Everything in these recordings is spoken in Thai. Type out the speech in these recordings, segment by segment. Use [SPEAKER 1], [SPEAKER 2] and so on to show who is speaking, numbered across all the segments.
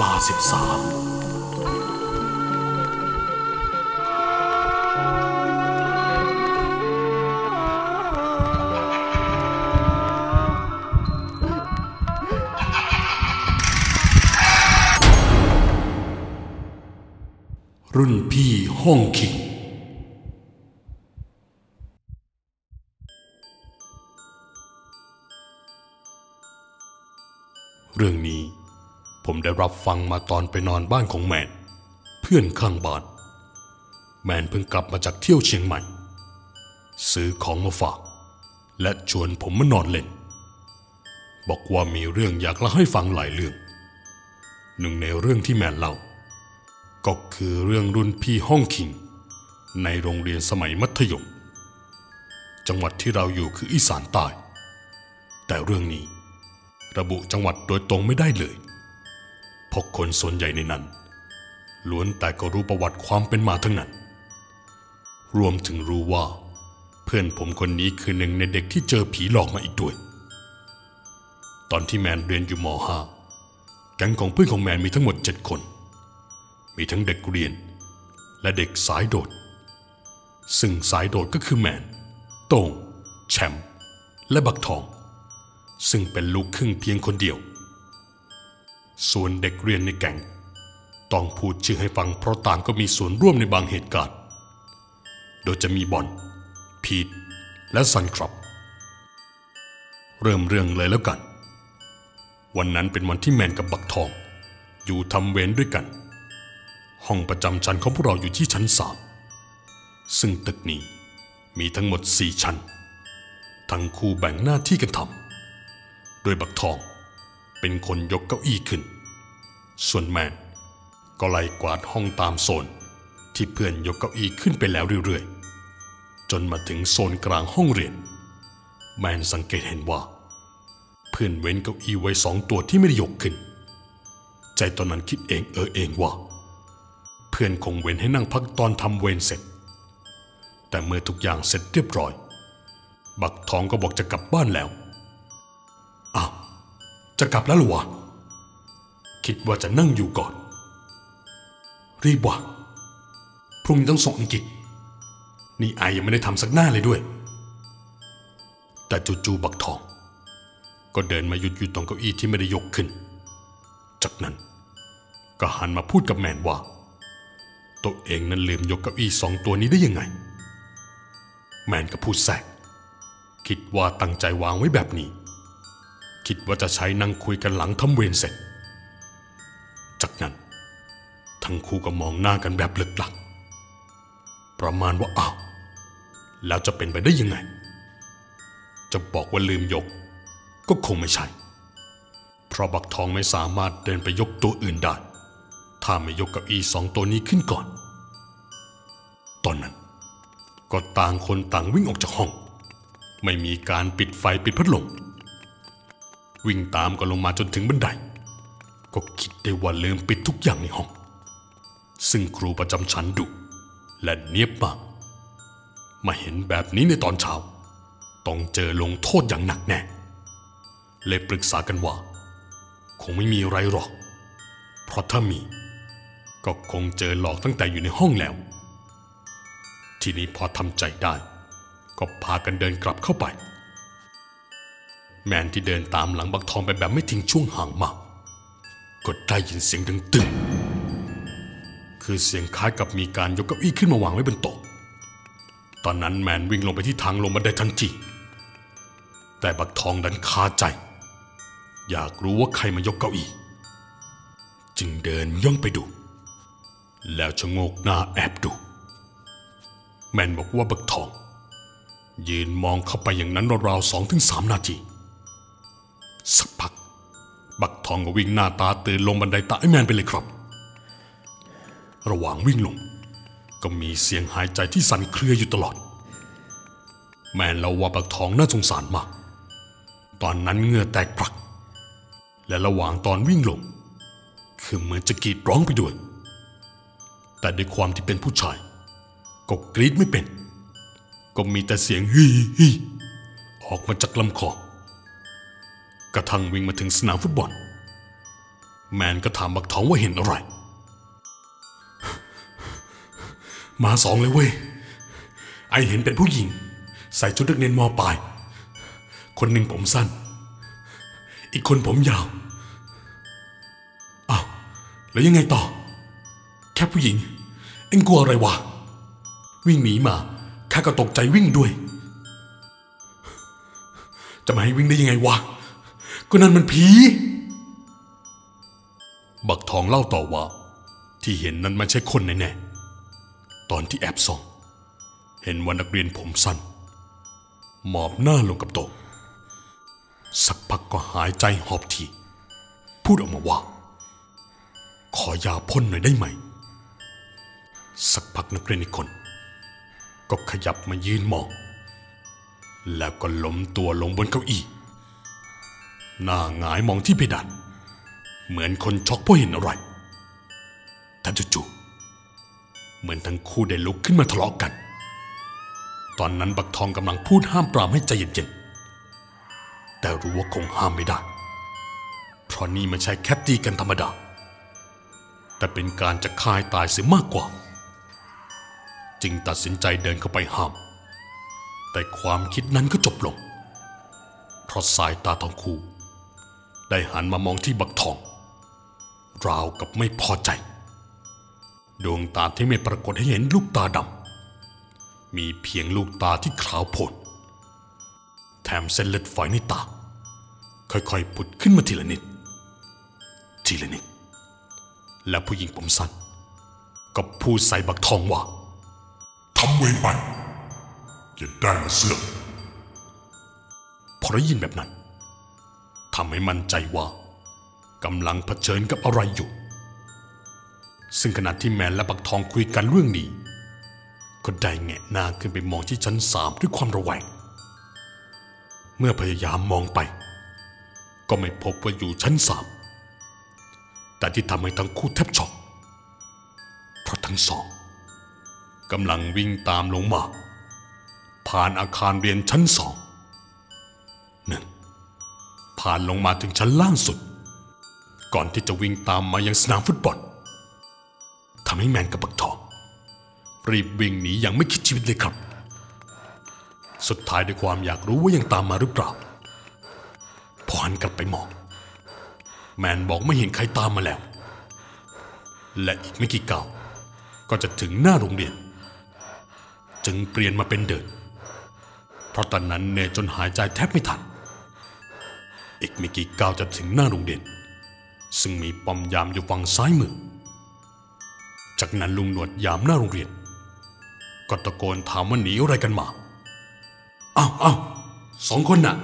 [SPEAKER 1] ลาสิบสามรุ่นพี่ห้องคิง เรื่องนี้ ผมได้รับฟังมาตอนไปนอนบ้านของแมน เพื่อนข้างบ้าน แมนเพิ่งกลับมาจากเที่ยวเชียงใหม่ ซื้อของมาฝาก และชวนผมมานอนเล่น บอกว่ามีเรื่องอยากเล่าให้ฟังหลายเรื่อง หนึ่งในเรื่องที่แมนเล่า ก็คือเรื่องรุ่นพี่ห้องคิง ในโรงเรียนสมัยมัธยม จังหวัดที่เราอยู่คืออีสานใต้ แต่เรื่องนี้ระบุจังหวัดโดยตรงไม่ได้เลย ราะคนส่วนใหญ่ในนั้น ล้วนแต่ก็รู้ประวัติความเป็นมาทั้งนั้น รวมถึงรู้ว่า เพื่อนผมคนนี้คือหนึ่งในเด็กที่เจอผีหลอกมาอีกด้วย ตอนที่แมนเรียนอยู่ม .5 แก๊งของเพื่อนของแมนมีทั้งหมดเจ็ดคน มีทั้งเด็กเรียน และเด็กสายโดด ซึ่งสายโดดก็คือแมน โต้งแชมป์และบักทอง ซึ่งเป็นลูกครึ่งเพียงคนเดียว ส่วนเด็กเรียนในแก่ง ต้องพูดชื่อให้ฟังเพราะต่างก็มีส่วนร่วมในบางเหตุการณ์ โดยจะมีบอลพีทและซันครับ เริ่มเรื่องเลยแล้วกัน วันนั้นเป็นวันที่แมนกับบักทอง อยู่ทำเวรด้วยกัน ห้องประจำชั้นของพวกเราอยู่ที่ชั้นสามซึ่งตึกนี้มีทั้งหมดสี่ชั้น ทั้งคู่แบ่งหน้าที่กันทำโดยบักทอง เป็นคนยกเก้าอี้ขึ้น ส่วนแมนก็ไล่กวาดห้องตามโซน ที่เพื่อนยกเก้าอี้ขึ้นไปแล้วเรื่อยๆ จนมาถึงโซนกลางห้องเรียน แมนสังเกตเห็นว่า เพื่อนเว้นเก้าอี้ไว้สองตัวที่ไม่ได้ยกขึ้น ใจตอนนั้นคิดเองเออเองว่า เพื่อนคงเว้นให้นั่งพักตอนทำเวรเสร็จ แต่เมื่อทุกอย่างเสร็จเรียบร้อย บักทองก็บอกจะกลับบ้านแล้วอ้าว จะกลับแล้วหรอวะ คิดว่าจะนั่งอยู่ก่อน รีบวะพรุ่งนี้ต้องส่งอังกฤษ นี่ไอยยังไม่ได้ทำสักหน้าเลยด้วย แต่จู่ๆบักทอง ก็เดินมาหยุดอยู่ตรงเก้าอี้ที่ไม่ได้ยกขึ้น จากนั้นก็หันมาพูดกับแมนว่า ตัวเองนั้นลืมยกเก้าอี้สองตัวนี้ได้ยังไง แมนก็พูดแทรกคิดว่าตั้งใจวางไว้แบบนี้ คิดว่าจะใช้นั่งคุยกันหลังทำเวรเสร็จ จากนั้น ทั้งคู่ก็มองหน้ากันแบบลึกลัก ประมาณว่าอ้าวแล้วจะเป็นไปได้ยังไง จะบอกว่าลืมยก ก็คงไม่ใช่ เพราะบักทองไม่สามารถเดินไปยกตัวอื่นได้ ถ้าไม่ยกกับอีสองตัวนี้ขึ้นก่อน ตอนนั้น ก็ต่างคนต่างวิ่งออกจากห้อง ไม่มีการปิดไฟปิดพัดลม วิ่งตามกันลงมาจนถึงบันได ก็คิดได้ว่าลืมปิดทุกอย่างในห้อง ซึ่งครูประจำชั้นดุและเนียบมากมาเห็นแบบนี้ในตอนเช้า ต้องเจอลงโทษอย่างหนักแน่ เลยปรึกษากันว่า คงไม่มีอะไรหรอก เพราะถ้ามี ก็คงเจอหลอกตั้งแต่อยู่ในห้องแล้ว ทีนี้พอทำใจได้ ก็พากันเดินกลับเข้าไป แมนที่เดินตามหลังบักทองไปแบบไม่ทิ้งช่วงห่างมากก็ได้ยินเสียงดังตึงคือเสียงคล้ายกับมีการยกเก้าอี้ขึ้นมาวางไว้บนโต๊ะ ตอนนั้นแมนวิ่งลงไปที่ทางลงบันไดทันที แต่บักทองดันคาใจ อยากรู้ว่าใครมายกเก้าอี้ จึงเดินย่องไปดู แล้วชะโงกหน้าแอบดู แมนบอกว่าบักทอง ยืนมองเข้าไปอย่างนั้นราวๆสองถึงสามนาที สักพัก บักทองก็วิ่งหน้าตาตื่นลงบันไดตาไอแมนไปเลยครับ ระหว่างวิ่งลง ก็มีเสียงหายใจที่สั่นเครืออยู่ตลอด แมนเล่าว่าบักทองน่าสงสารมาก ตอนนั้นเหงื่อแตกปรัก และระหว่างตอนวิ่งลง คือเหมือนจะกรีดร้องไปด้วย แต่ด้วยความที่เป็นผู้ชาย ก็กรีดไม่เป็น ก็มีแต่เสียงฮีฮีออกมาจากลำคอ กระทั่งวิ่งมาถึงสนามฟุตบอล แมนก็ถามบักทองว่าเห็นอะไร มาสองเลยเว้ย ไอเห็นเป็นผู้หญิง ใส่ชุดนักเรียนมปลาย คนหนึ่งผมสั้น อีกคนผมยาวอ้าวแล้วยังไงต่อ แค่ผู้หญิง เอ็งกลัวอะไรวะ วิ่งหนีมาข้าก็ตกใจวิ่งด้วย จะมาให้วิ่งได้ยังไงวะ ก็นั่นมันผี บักทองเล่าต่อว่า ที่เห็นนั้นไม่ใช่คนแน่ๆตอนที่แอบส่อง เห็นว่านักเรียนผมสั้น หมอบหน้าลงกับโต๊ะสักพักก็หายใจหอบทีพูดออกมาว่า ขอยาพ่นหน่อยได้ไหม สักพักนักเรียนอีกคน ก็ขยับมายืนมอง แล้วก็ล้มตัวลงบนเก้าอี้ หน้าหงายมองที่เพดานเหมือนคนช็อกเพราะเห็นอะไรแต่จู่ๆเหมือนทั้งคู่ได้ลุกขึ้นมาทะเลาะกัน ตอนนั้นบักทองกำลังพูดห้ามปรามให้ใจเย็นๆ แต่รู้ว่าคงห้ามไม่ได้ เพราะนี่ไม่ใช่แค่ตีกันธรรมดา แต่เป็นการจะฆ่าให้ตายเสียมากกว่า จึงตัดสินใจเดินเข้าไปห้าม แต่ความคิดนั้นก็จบลง เพราะสายตาทองคู่ ได้หันมามองที่บักทอง ราวกับไม่พอใจ ดวงตาที่ไม่ปรากฏให้เห็นลูกตาดำ มีเพียงลูกตาที่ขาวโพลนแถมเส้นเลือดฝอยในตา ค่อยๆผุดขึ้นมาทีละนิด ทีละนิด และผู้หญิงผมสั้นก็พูดใส่บักทองว่า
[SPEAKER 2] ทำเวรไปอย่าได้มาเสือก
[SPEAKER 1] พอได้ยินแบบนั้น ทำให้มั่นใจว่ากำลังเผชิญกับอะไรอยู่ ซึ่งขณะที่แมนและบักทองคุยกันเรื่องนี้ ก็ได้แงะหน้าขึ้นไปมองที่ชั้นสามด้วยความระแวง เมื่อพยายามมองไป ก็ไม่พบว่าอยู่ชั้นสาม แต่ที่ทำให้ทั้งคู่แทบช็อก เพราะทั้งสองกำลังวิ่งตามลงมา ผ่านอาคารเรียนชั้นสอง ผ่านลงมาถึงชั้นล่างสุด ก่อนที่จะวิ่งตามมายังสนามฟุตบอลทำให้แมนกับบักทองรีบวิ่งหนีอย่างไม่คิดชีวิตเลยครับ สุดท้ายด้วยความอยากรู้ว่ายังตามมาหรือเปล่าพอหันกลับไปมอง แมนบอกไม่เห็นใครตามมาแล้ว และอีกไม่กี่ก้าวก็จะถึงหน้าโรงเรียน จึงเปลี่ยนมาเป็นเดิน เพราะตอนนั้นเนยจนหายใจแทบไม่ทัน อีกไม่กี่ก้าวจะถึงหน้าโรงเรียนซึ่งมีป้อมยามอยู่ฝั่งซ้ายมือ จากนั้นลุงหนวดยามหน้าโรงเรียน ก็ตะโกนถามว่าหนีอะไรกันมาอ้าวอ้าวสองคนน่ะ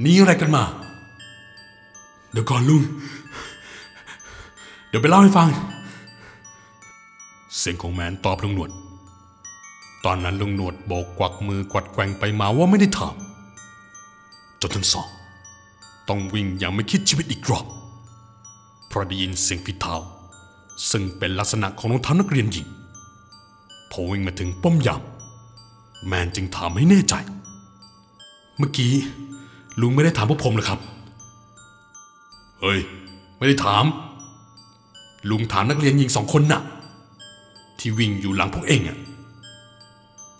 [SPEAKER 1] หนีอะไรกันมา เดี๋ยวก่อนลุง เดี๋ยวไปเล่าให้ฟัง เสียงของแมนตอบลุงหนวด ตอนนั้นลุงหนวดโบกกวักมือกวัดแกว่งไปมาว่าไม่ได้ถามจนทั้งสอง ต้องวิ่งอย่างไม่คิดชีวิตอีกรอบเพราะได้ยินเสียงฝีเท้าซึ่งเป็นลักษณะของรองเท้านักเรียนหญิงพอวิ่งมาถึงป้อมยามแมนจึงถามให้แน่ใจ เมื่อกี้ลุงไม่ได้ถามพวกผมเหรอครับ เฮ้ย ไม่ได้ถาม ลุงถามนักเรียนหญิงสองคนน่ะ ที่วิ่งอยู่หลังพวกเองอะ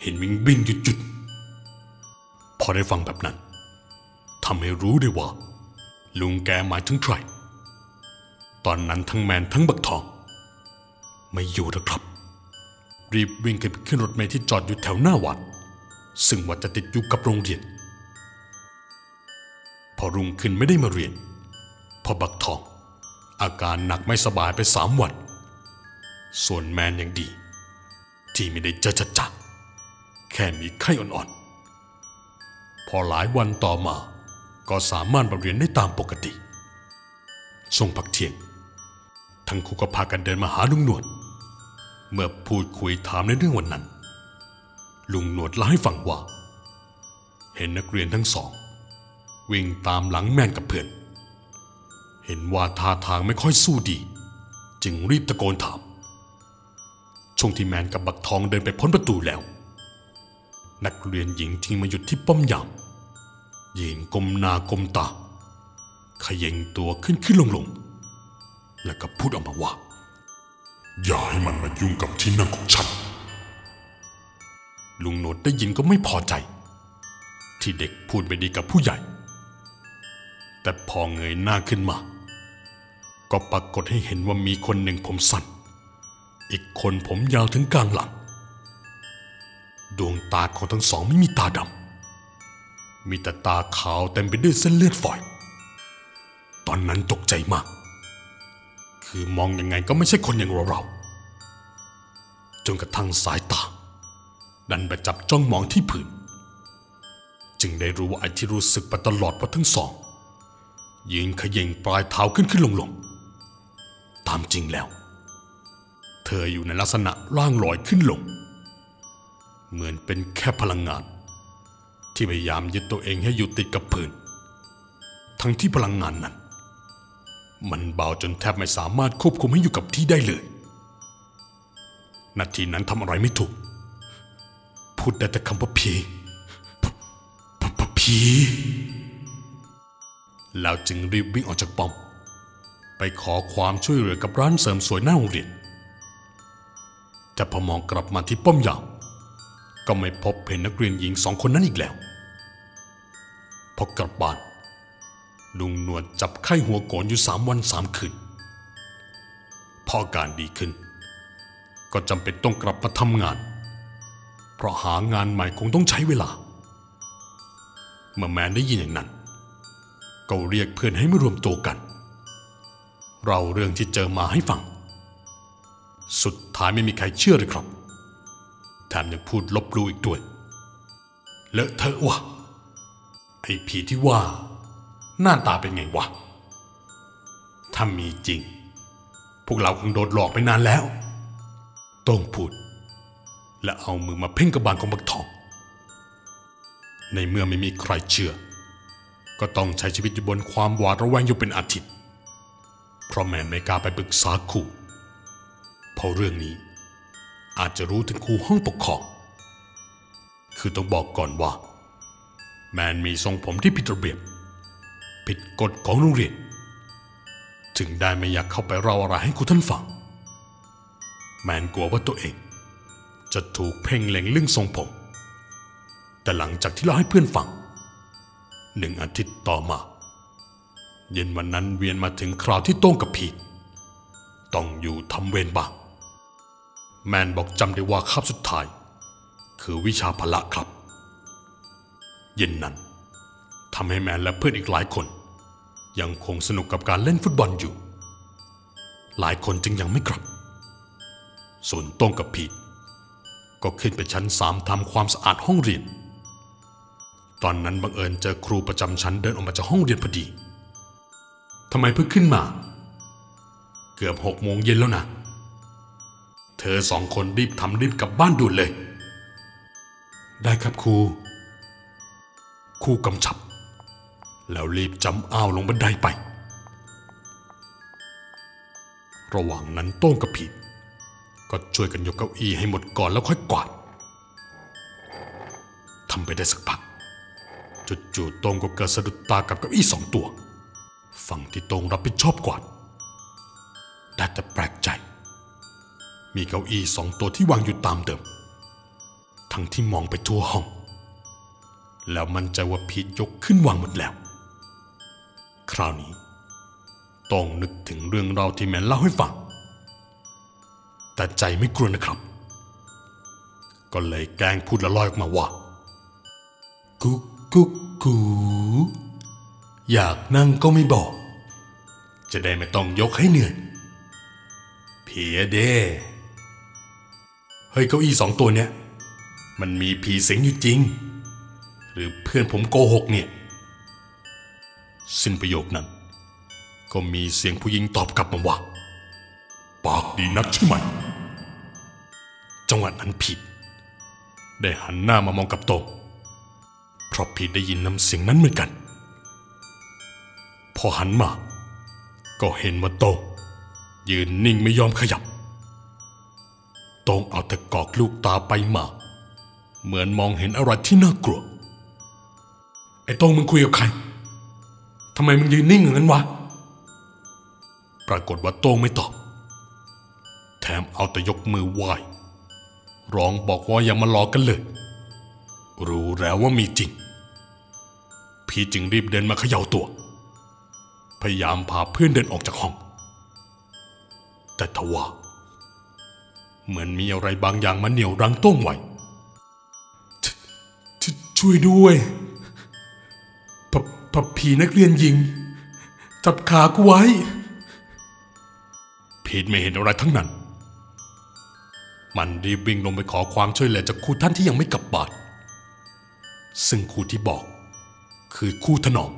[SPEAKER 1] เห็นวิ่งวิ่งหยุดหยุดพอได้ฟังแบบนั้นทำให้รู้ได้ว่า ลุงแกหมายถึงใคร ตอนนั้นทั้งแมนทั้งบักทอง ไม่อยู่แล้วครับ รีบวิ่งขึ้นขึ้นรถเมล์ที่จอดอยู่แถวหน้าวัด ซึ่งวัดจะติดอยู่กับโรงเรียน พอรุ่งขึ้นไม่ได้มาเรียน พอบักทอง อาการหนักไม่สบายไปสามวัน ส่วนแมนยังดี ที่ไม่ได้เจอจัดจักแค่มีไข้อ่อนๆ พอหลายวันต่อมา ก็สามารถมาเรียนได้ตามปกติ ช่วงพักเที่ยง ทั้งคู่ก็พากันเดินมาหาลุงหนวด เมื่อพูดคุยถามในเรื่องวันนั้น ลุงหนวดเล่าให้ฟังว่า เห็นนักเรียนทั้งสอง วิ่งตามหลังแมนกับเพื่อน เห็นว่าท่าทางไม่ค่อยสู้ดี จึงรีบตะโกนถาม ช่วงที่แมนกับบักทองเดินไปพ้นประตูแล้ว นักเรียนหญิงจึงมาหยุดที่ป้อมยาม ยืนกลมหน้ากลมตาขย่งตัวขึ้นขึ้นลงลง แล้วก็พูดออกมาว่า
[SPEAKER 2] อย่าให้มันมายุ่งกับที่นั่งของฉัน
[SPEAKER 1] ลุงโหนดได้ยินก็ไม่พอใจ ที่เด็กพูดไม่ดีกับผู้ใหญ่ แต่พอเงยหน้าขึ้นมา ก็ปรากฏให้เห็นว่ามีคนหนึ่งผมสั้น อีกคนผมยาวถึงกลางหลัง ดวงตาของทั้งสองไม่มีตาดำ มีแต่ตาขาวเต็มไปด้วยเส้นเลือดฝอย ตอนนั้นตกใจมาก คือมองยังไงก็ไม่ใช่คนอย่างเราๆจนกระทั่งสายตา ดันไปจับจ้องมองที่ผืน จึงได้รู้ว่าไอ้ที่รู้สึกมาตลอดว่าทั้งสอง ยืนเขย่งปลายเท้าขึ้นขึ้นลงลงตามจริงแล้ว เธออยู่ในลักษณะร่างลอยขึ้นลง เหมือนเป็นแค่พลังงาน ที่พยายามยึดตัวเองให้อยู่ติดกับพื้น ทั้งที่พลังงานนั้น มันเบาจนแทบไม่สามารถควบคุมให้อยู่กับที่ได้เลย นาทีนั้นทำอะไรไม่ถูก พูดได้แต่คำว่าผีผีแล้วจึงรีบวิ่งออกจากป้อม ไปขอความช่วยเหลือกับร้านเสริมสวยหน้าโรงเรียนแต่พอมองกลับมาที่ป้อมยามก็ไม่พบเห็นนักเรียนหญิงสองคนนั้นอีกแล้ว พอกลับบ้านลุงหนวดจับไข้หัวโกนอยู่สามวันสามคืนพออาการดีขึ้น ก็จำเป็นต้องกลับมาทำงาน เพราะหางานใหม่คงต้องใช้เวลา เมื่อแมนได้ยินอย่างนั้น ก็เรียกเพื่อนให้มารวมตัวกัน เราเรื่องที่เจอมาให้ฟัง สุดท้ายไม่มีใครเชื่อเลยครับ แถมยังพูดลบลู่อีกด้วย เลอะเทอะวะ อ้ผีที่ว่า หน้าตาเป็นไงวะ ถ้ามีจริง พวกเราคงโดนหลอกไปนานแล้ว ต้องพูด และเอามือมาเพ่งกระบาลของบักทอง ในเมื่อไม่มีใครเชื่อ ก็ต้องใช้ชีวิตอยู่บนความหวาดระแวงอยู่เป็นอาทิตย์ เพราะแมนไม่กล้าไปปรึกษาครูเพราะเรื่องนี้ อาจจะรู้ถึงครูห้องปกครอง คือต้องบอกก่อนว่า แมนมีทรงผมที่ผิดระเบียบ ผิดกฎของโรงเรียน จึงได้ไม่อยากเข้าไปเล่าอะไรให้ครูท่านฟัง แมนกลัวว่าตัวเอง จะถูกเพ่งเล็งเรื่องทรงผม แต่หลังจากที่เล่าให้เพื่อนฟัง หนึ่งอาทิตย์ต่อมา เย็นวันนั้นเวียนมาถึงคราวที่โต้งกับพีทต้องอยู่ทำเวรบ้าง แมนบอกจำได้ว่าคาบสุดท้าย คือวิชาพละครับ เย็นนั้นทำให้แมนและเพื่อนอีกหลายคน ยังคงสนุกกับการเล่นฟุตบอลอยู่ หลายคนจึงยังไม่กลับ ส่วนต้งกับพีทก็ขึ้นไปชั้นสามทำความสะอาดห้องเรียน ตอนนั้นบังเอิญเจอครูประจำชั้นเดินออกมาจากห้องเรียนพอดีทำไมเพิ่งขึ้นมา เกือบหกโมงเย็นแล้วนะ เธอสองคนรีบทำรีบกลับบ้านด่วนเลย ได้ครับครู ครูกำชับ แล้วรีบจำอ้าวลงบันไดไป ระหว่างนั้นโต้งกับผิด ก็ช่วยกันยกเก้าอี้ให้หมดก่อนแล้วค่อยกวาดทำไปได้สักพักจู่ๆโต้งก็เกิดสะดุดตากับเก้าอี้สองตัว ฝั่งที่โต้งรับผิดชอบกวาดได้แต่แปลกใจ มีเก้าอี้สองตัวที่วางอยู่ตามเดิม ทั้งที่มองไปทั่วห้อง แล้วมันใจว่าพีทยกขึ้นวางหมดแล้ว คราวนี้ ต้องนึกถึงเรื่องราวที่แมนเล่าให้ฟัง แต่ใจไม่กลัวนะครับ ก็เลยแกล้งพูดละลอยออกมาว่า กุ๊กกุ๊กกูอยากนั่งก็ไม่บอก จะได้ไม่ต้องยกให้เหนื่อยเพียเด้เฮ้ยเก้าอี้สองตัวเนี้ยมันมีผีสิงอยู่จริง หรือเพื่อนผมโกหกเนี่ย สิ้นประโยคนั้น ก็มีเสียงผู้หญิงตอบกลับมาว่า ปากดีนักใช่ไหมจังหวะนั้นผิด ได้หันหน้ามามองกับโตงเพราะผิดได้ยินน้ำเสียงนั้นเหมือนกัน พอหันมา ก็เห็นว่าโตงยืนนิ่งไม่ยอมขยับ โตงเอาแต่กอกลูกตาไปมา เหมือนมองเห็นอะไรที่น่ากลัว ไอ้โต้งมึงคุยกับใคร ทำไมมึงยืนนิ่งอย่างนั้นวะ ปรากฏว่าโต้งไม่ตอบ แถมเอาแต่ยกมือไหว้ ร้องบอกว่าอย่ามาล้อกันเลย รู้แล้วว่ามีจริง พี่จึงรีบเดินมาเขย่าตัว พยายามพาเพื่อนเดินออกจากห้อง แต่ทว่า เหมือนมีอะไรบางอย่างมาเหนี่ยวรั้งโต้งไว้ ช่วยด้วย พพผีนักเรียนหญิง จับขากูไว้ พีทไม่เห็นอะไรทั้งนั้น มันรีบวิ่งลงไปขอความช่วยเหลือจากครูท่านที่ยังไม่กลับบ้านซึ่งครูที่บอก คือครูถนอม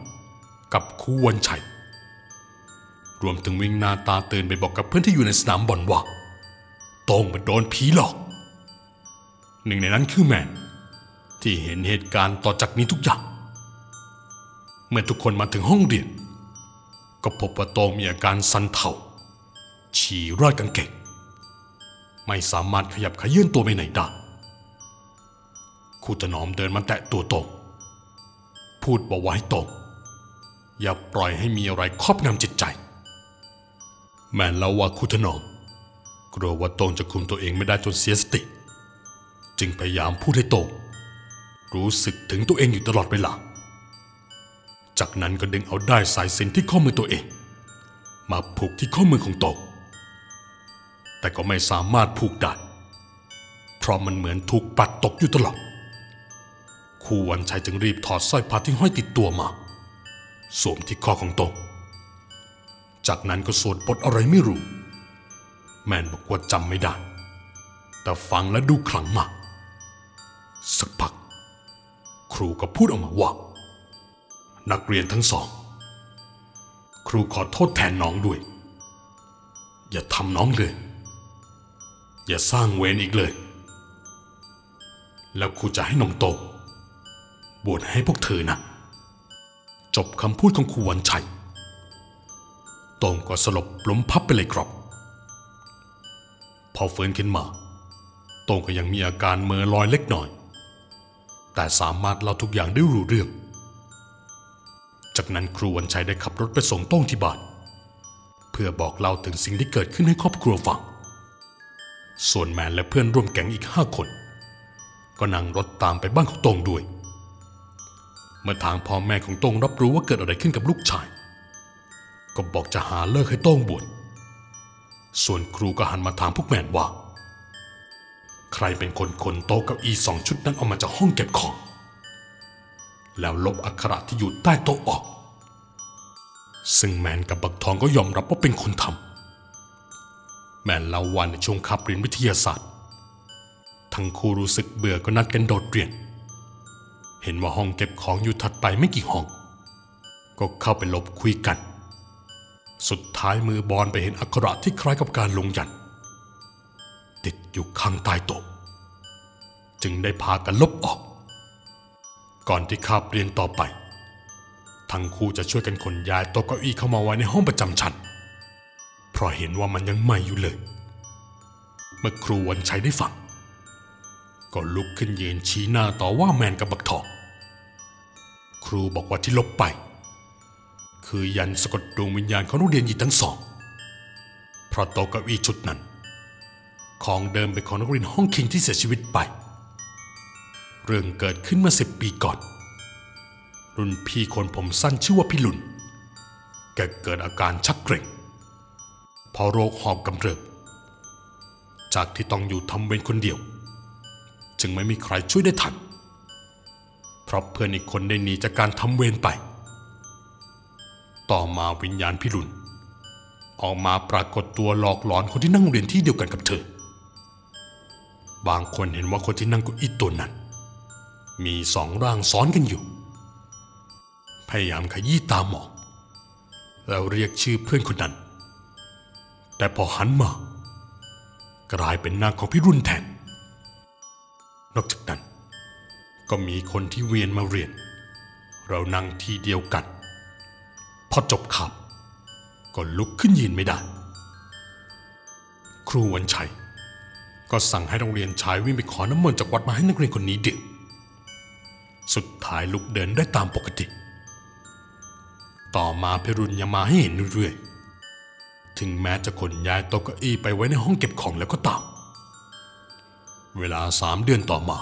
[SPEAKER 1] กับครูวันชัย รวมถึงวิ่งหน้าตาตื่นไปบอกกับเพื่อนที่อยู่ในสนามบอลว่าต้องมันโดนผีหลอก หนึ่งในนั้นคือแมนที่เห็นเหตุการณ์ต่อจากนี้ทุกอย่าง เมื่อทุกคนมาถึงห้องเรียน ก็พบว่าโตมีอาการสันเทาฉี่ราดกางเกงไม่สามารถขยับขยื่นตัวไปไหนได้ครูถนอมเดินมาแตะตัวโต้งพูดบอกว่าให้โต้งอย่าปล่อยให้มีอะไรครอบงำจิตใจ แม่นเล่าว่าครูถนอมกลัวว่าโต้งจะคุมตัวเองไม่ได้จนเสียสติ จึงพยายามพูดให้โต้งรู้สึกถึงตัวเองอยู่ตลอดเวลา จากนั้นก็ดึงเอาได้สายสินที่ข้อมือตัวเอง มาผูกที่ข้อมือของโตงแต่ก็ไม่สามารถผูกได้ เพราะมันเหมือนถูกปัดตกอยู่ตลอด ครูวันชัยจึงรีบถอดสร้อยพระที่ห้อยติดตัวมา สวมที่คอของโตงจากนั้นก็สวดบทอะไรไม่รู้ แมนบอกว่าจำไม่ได้ แต่ฟังและดูขลังมาก สักพัก ครูก็พูดออกมาว่า นักเรียนทั้งสอง ครูขอโทษแทนน้องด้วย อย่าทำน้องเลย อย่าสร้างเวรอีกเลย แล้วครูจะให้น้องโต บวชให้พวกเธอนะ จบคำพูดของครูวันชัยโต้งก็สลบล้มพับไปเลยครับ พอฟื้นขึ้นมาโต้งก็ยังมีอาการเมอลอยเล็กน้อย แต่สามารถเล่าทุกอย่างได้รู้เรื่อง จากนั้นครูวันชัยได้ขับรถไปส่งโต้งที่บ้านเพื่อบอกเล่าถึงสิ่งที่เกิดขึ้นให้ครอบครัวฟัง ส่วนแมนและเพื่อนร่วมแก๊งอีกห้าคน ก็นั่งรถตามไปบ้านของโต้งด้วย เมื่อทางพ่อแม่ของโต้งรับรู้ว่าเกิดอะไรขึ้นกับลูกชาย ก็บอกจะหาเลิกให้โต้งบวช ส่วนครูก็หันมาถามพวกแมนว่า ใครเป็นคนขนโต๊ะเก้าอี้สองชุดนั้นออกมาจากห้องเก็บของ แล้วลบอักขระที่อยู่ใต้โต๊ะออก ซึ่งแมนกับบักทองก็ยอมรับว่าเป็นคนทำแมนเล่าว่าในช่วงคับเรียนวิทยาศาสตร์ ทั้งคู่รู้สึกเบื่อก็นัดกันโดดเรียน เห็นว่าห้องเก็บของอยู่ถัดไปไม่กี่ห้อง ก็เข้าไปลบคุยกัน สุดท้ายมือบอลไปเห็นอักขระที่คล้ายกับการลงยันติดอยู่ข้างใต้โต๊ะจึงได้พากันลบออก ก่อนที่คาบเรียนต่อไป ทั้งคู่จะช่วยกันขนย้ายโต๊ะเก้าอี้เข้ามาไว้ในห้องประจำชั้นเพราะเห็นว่ามันยังใหม่อยู่เลย เมื่อครูวันชัยได้ฟังก็ลุกขึ้นยืนชี้หน้าต่อว่าแมนกับบักทอง ครูบอกว่าที่ลบไป คือยันสะกดดวงวิญญาณของนักเรียนหญิงทั้งสองเพราะโต๊ะเก้าอี้ชุดนั้น ของเดิมเป็นของนักเรียนห้องคิงที่เสียชีวิตไป เรื่องเกิดขึ้นเมื่อสิบปีก่อน รุ่นพี่คนผมสั้นชื่อว่าพี่ลุน แกเกิดอาการชักเกร็งพอโรคหอบกำเริบ จากที่ต้องอยู่ทำเวรคนเดียว จึงไม่มีใครช่วยได้ทัน เพราะเพื่อนอีกคนได้หนีจากการทำเวรไป ต่อมาวิญญาณพี่ลุน ออกมาปรากฏตัวหลอกหลอนคนที่นั่งเรียนที่เดียวกันกับเธอ บางคนเห็นว่าคนที่นั่งเกุอีตัวนั้น มีสองร่างซ้อนกันอยู่ พยายามขยี้ตามองแล้วเรียกชื่อเพื่อนคนนั้น แต่พอหันมา กลายเป็นนางของพี่รุ่นแทน นอกจากนั้น ก็มีคนที่เวียนมาเรียน เรานั่งที่เดียวกัน พอจบขับ ก็ลุกขึ้นยืนไม่ได้ ครูวันชัย ก็สั่งให้โรงเรียนชายวิ่งไปขอน้ำมนต์จากวัดมาให้นักเรียนคนนี้ดื่ม สุดท้ายลุกเดินได้ตามปกติ ต่อมาเพรุนยังมาให้เห็นเรื่อยๆ ถึงแม้จะขนย้ายโต๊ะเก้าอี้ไปไว้ในห้องเก็บของแล้วก็ตาม เวลาสามเดือนต่อมา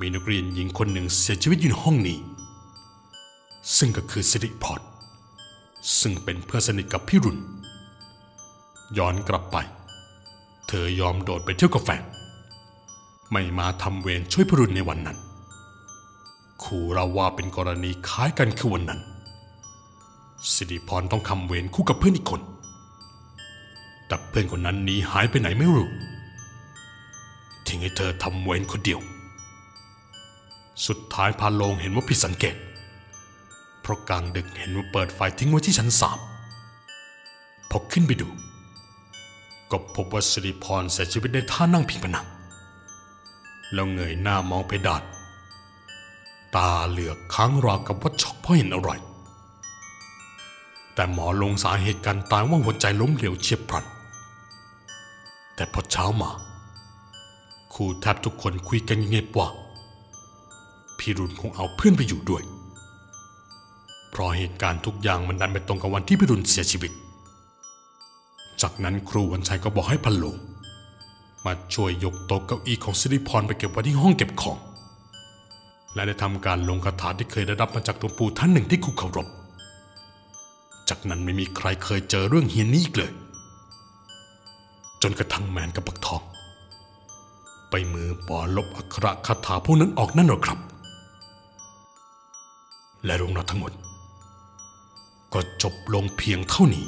[SPEAKER 1] มีนักเรียนหญิงคนหนึ่งเสียชีวิตอยู่ในห้องนี้ ซึ่งก็คือสิริพรซึ่งเป็นเพื่อนสนิทกับพี่รุนย้อนกลับไป เธอยอมโดดไปเที่ยวกับแฟนไม่มาทำเวรช่วยพี่รุนในวันนั้น ครูเราว่าเป็นกรณีคล้ายกันคือวันนั้น สิริพรต้องทำเวรคู่กับเพื่อนอีกคน แต่เพื่อนคนนั้นหนีหายไปไหนไม่รู้ ทิ้งให้เธอทำเวรคนเดียว สุดท้ายพาโลงเห็นว่าผิดสังเกต เพราะกลางดึกเห็นว่าเปิดไฟทิ้งไว้ที่ชั้นสามพอขึ้นไปดู ก็พบว่าสิริพรเสียชีวิตในท่านั่งพิงผนังแล้วเงยหน้ามองเพดาน ตาเหลือกค้างราวกับว่าช็อกเพราะเห็นอะไร แต่หมอลงสาเหตุการตายว่าหัวใจล้มเหลวเฉียบพลัน แต่พอเช้ามาครูแทบทุกคนคุยกันเงียบว่า พี่รุนคงเอาเพื่อนไปอยู่ด้วย เพราะเหตุการณ์ทุกอย่างมันดันไปตรงกับวันที่พี่รุนเสียชีวิต จากนั้นครูวันชัยก็บอกให้พันลงมาช่วยยกโต๊ะเก้าอี้ของสิริพรไปเก็บไว้ที่ห้องเก็บของ และได้ทำการลงคาถาที่เคยได้รับมาจากหลวงปู่ท่านหนึ่งที่ครูเคารพ จากนั้นไม่มีใครเคยเจอเรื่องเฮียนนี้อีกเลย จนกระทั่งแมนกับปักทอง ไปมือปอลบอักขระคาถาพวกนั้นออกนั่นหรอครับ และเรื่องราวทั้งหมด ก็จบลงเพียงเท่านี้